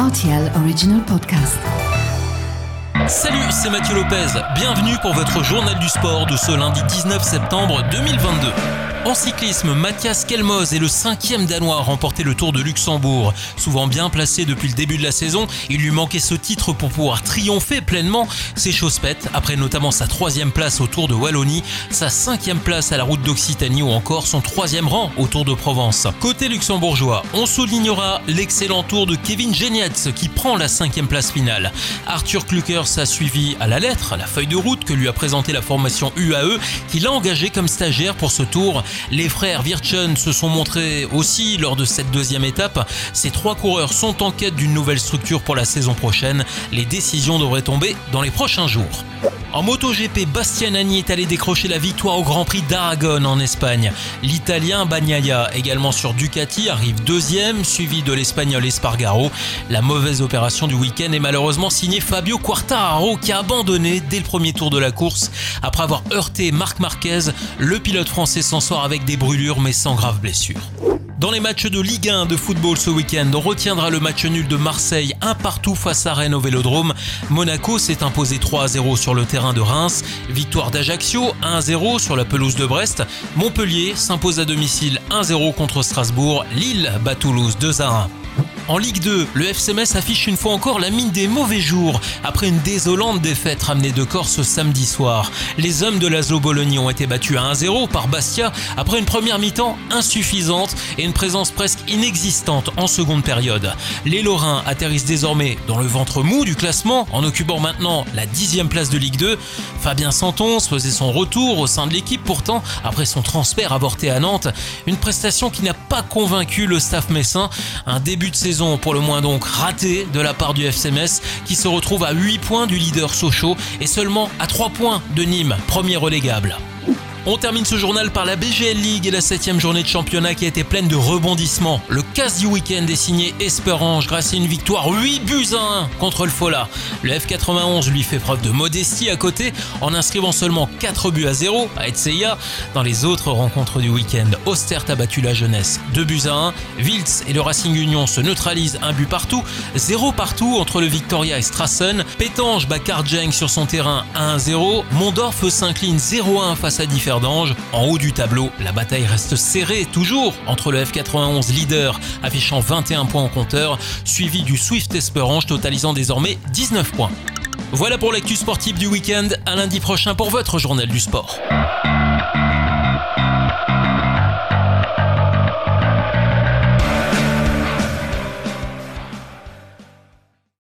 RTL Original Podcast. Salut, c'est Mathieu Lopez. Bienvenue pour votre journal du sport de ce lundi 19 septembre 2022. En cyclisme, Mathias Kelmoz est le cinquième Danois à remporter le Tour de Luxembourg. Souvent bien placé depuis le début de la saison, il lui manquait ce titre pour pouvoir triompher pleinement. C'est chose après notamment sa troisième place au Tour de Wallonie, sa cinquième place à la route d'Occitanie ou encore son troisième rang au Tour de Provence. Côté luxembourgeois, on soulignera l'excellent tour de Kevin Genietz qui prend la cinquième place finale. Arthur Klukers a suivi à la lettre la feuille de route que lui a présentée la formation UAE qui l'a engagé comme stagiaire pour ce tour. Les frères Virchen se sont montrés aussi lors de cette deuxième étape. Ces trois coureurs sont en quête d'une nouvelle structure pour la saison prochaine. Les décisions devraient tomber dans les prochains jours. En MotoGP, Bastianani est allé décrocher la victoire au Grand Prix d'Aragon en Espagne. L'Italien Bagnaia, également sur Ducati, arrive deuxième, suivi de l'Espagnol Espargaro. La mauvaise opération du week-end est malheureusement signée Fabio Quartararo qui a abandonné dès le premier tour de la course. Après avoir heurté Marc Marquez, le pilote français s'en sort avec des brûlures mais sans grave blessure. Dans les matchs de Ligue 1 de football ce week-end, on retiendra le match nul de Marseille, un partout face à Rennes au Vélodrome. Monaco s'est imposé 3 à 0 sur le terrain de Reims. Victoire d'Ajaccio 1 à 0 sur la pelouse de Brest. Montpellier s'impose à domicile 1 0 contre Strasbourg. Lille bat Toulouse 2 à 1. En Ligue 2, le FC affiche une fois encore la mine des mauvais jours après une désolante défaite ramenée de Corse samedi soir. Les hommes de l'Azo Bologna ont été battus à 1-0 par Bastia après une première mi-temps insuffisante et une présence presque inexistante en seconde période. Les Lorrains atterrissent désormais dans le ventre mou du classement en occupant maintenant la dixième place de Ligue 2. Fabien Santons faisait son retour au sein de l'équipe pourtant après son transfert avorté à Nantes. Une prestation qui n'a pas convaincu le staff messin. Un début de saison pour le moins donc raté de la part du FCMS qui se retrouve à 8 points du leader Sochaux et seulement à 3 points de Nîmes, premier relégable. On termine ce journal par la BGL League et la septième journée de championnat qui a été pleine de rebondissements. Le casse du week-end est signé Esperange grâce à une victoire 8 buts à 1 contre le Fola. Le F91 lui fait preuve de modestie à côté en inscrivant seulement 4 buts à 0 à Etseya. Dans les autres rencontres du week-end, Ostert a battu la jeunesse 2 buts à 1. Wiltz et le Racing Union se neutralisent un but partout. 0 partout entre le Victoria et Strassen. Pétange bat Kardjeng sur son terrain 1-0. Mondorf s'incline 0-1 face à Differ d'Ange. En haut du tableau, la bataille reste serrée toujours entre le F91 leader affichant 21 points en compteur, suivi du Swift Esperange totalisant désormais 19 points. Voilà pour l'actu sportive du week-end, à lundi prochain pour votre journal du sport.